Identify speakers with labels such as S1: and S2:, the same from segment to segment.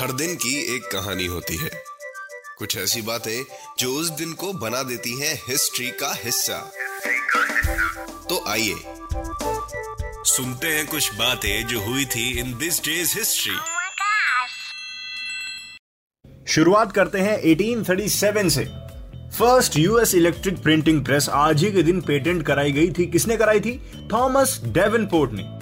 S1: हर दिन की एक कहानी होती है। कुछ ऐसी बातें जो उस दिन को बना देती हैं हिस्ट्री का हिस्सा। तो आइए सुनते हैं कुछ बातें जो हुई थी इन दिस डेज़ हिस्ट्री.
S2: शुरुआत करते हैं 1837 से। First US electric printing press आज ही के दिन पेटेंट कराई गई थी। किसने कराई थी? थॉमस डेवनपोर्ट ने।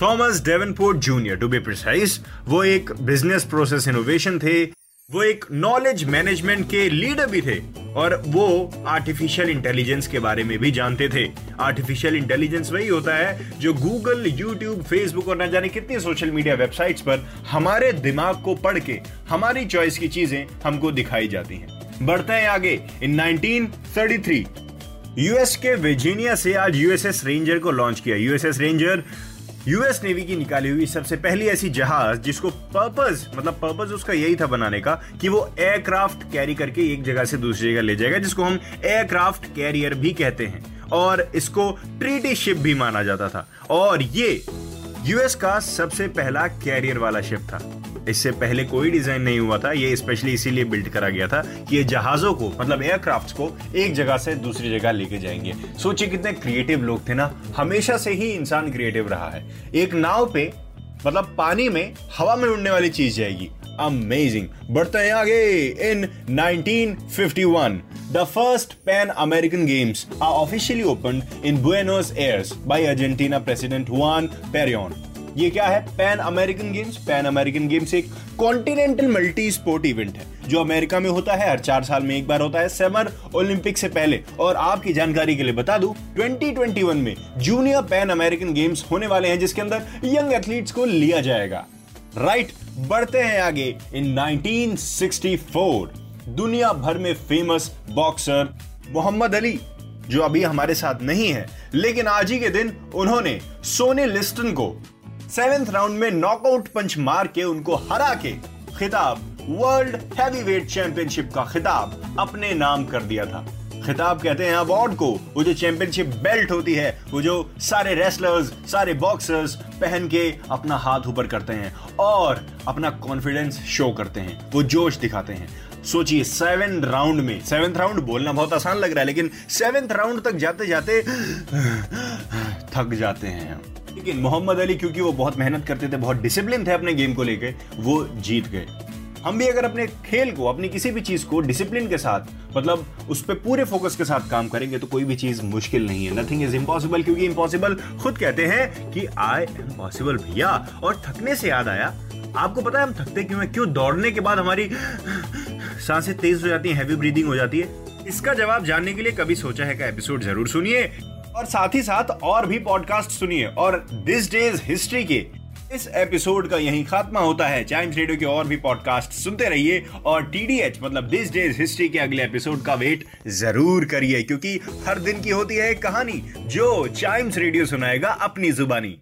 S2: Thomas Davenport junior to be precise वो एक बिज़नेस प्रोसेस इनोवेशन थे, वो एक नॉलेज मैनेजमेंट के लीडर भी थे, और वो आर्टिफिशियल इंटेलिजेंस के बारे में भी जानते थे। आर्टिफिशियल इंटेलिजेंस वही होता है जो गूगल यूट्यूब फेसबुक और न जाने कितनी सोशल मीडिया वेबसाइट्स पर हमारे दिमाग को पढ़ के, हमारी चॉइस की चीज़ें हमको दिखाई जाती हैं। बढ़ते हैं आगे। इन 1933 यूएस के वर्जीनिया से आज यूएसएस रेंजर को लॉन्च किया। यूएसएस रेंजर यूएस नेवी की निकाली हुई सबसे पहली ऐसी जहाज़ जिसको पर्पज मतलब पर्पज उसका यही था बनाने का, कि वो एयरक्राफ्ट कैरी करके एक जगह से दूसरी जगह ले जाएगा, जिसको हम एयरक्राफ्ट कैरियर भी कहते हैं। और इसको ट्रीटी शिप भी माना जाता था। और ये यूएस का सबसे पहला कैरियर वाला शिप था। इससे पहले कोई डिज़ाइन नहीं हुआ था, ये स्पेशली इसीलिए बिल्ड करा गया था कि ये जहाजों को मतलब एयरक्राफ्ट्स को एक जगह से दूसरी जगह लेके जाएँगे। सोचिए कितने क्रिएटिव लोग थे ना, हमेशा से ही इंसान क्रिएटिव रहा है। एक नाव पे मतलब पानी में, हवा में उड़ने वाली चीज़ जाएगी। अमेजिंग बढ़ते हैं आगे in 1951 the first Pan American Games are officially opened in Buenos Aires by Argentina president Juan Peron ये क्या है? Pan American Games Pan American Games एक कॉन्टिनेंटल मल्टी स्पोर्ट इवेंट है जो अमेरिका में होता है हर चार साल में एक बार होता है समर ओलंपिक से पहले। और आपकी जानकारी के लिए बता दूँ 2021 में जूनियर पैन अमेरिकन गेम्स होने वाले हैं जिसके अंदर यंग एथलीट्स को लिया जाएगा। राइट right, बढ़ते हैं आगे इन 1964 दुनिया भर में फ़ेमस बॉक्सर मोहम्मद अली, जो अभी हमारे साथ नहीं है, लेकिन आज ही के दिन उन्होंने सोने लिस्टन को सेवेंथ राउंड में नॉकआउट पंच मार के उनको हरा के खिताब वर्ल्ड हैवीवेट चैंपियनशिप का खिताब अपने नाम कर दिया था। खिताब कहते हैं अवार्ड को, वो जो चैंपियनशिप बेल्ट होती है, वो जो सारे रेसलर्स सारे बॉक्सर्स पहन के अपना हाथ ऊपर करते हैं और अपना कॉन्फिडेंस शो करते हैं, वो जोश दिखाते हैं। सोचिए सेवन राउंड में सेवेंथ राउंड बोलना बहुत आसान लग रहा है, लेकिन सेवेंथ राउंड तक जाते जाते थक जाते हैं लेकिन मोहम्मद अली, क्योंकि वो बहुत मेहनत करते थे, बहुत डिसिप्लिन थे अपने गेम को लेके, वो जीत गए। हम भी अगर अपने खेल को, अपनी किसी भी चीज़ को डिसिप्लिन के साथ मतलब उस पर पूरे फोकस के साथ काम करेंगे तो कोई भी चीज़ मुश्किल नहीं है। नथिंग इज़ इम्पॉसिबल क्योंकि इम्पॉसिबल खुद कहते हैं कि आई एम पॉसिबल भैया, और थकने से याद आया। आपको पता है हम थकते क्यों हैं? क्यों दौड़ने के बाद हमारी साँसें तेज हो जाती हैं हैवी ब्रीदिंग हो जाती है। इसका जवाब जानने के लिए कभी सोचा है का एपिसोड ज़रूर सुनिए। और साथ ही साथ और भी पॉडकास्ट सुनिए, और दिस डेज़ हिस्ट्री के इस एपिसोड का यही खात्मा होता है। चाइम्स रेडियो के और भी पॉडकास्ट सुनते रहिए, और टीडीएच मतलब दिस डेज़ हिस्ट्री के अगले एपिसोड का वेट ज़रूर करिए, क्योंकि हर दिन की होती है कहानी, जो चाइम्स रेडियो सुनाएगा अपनी जुबानी।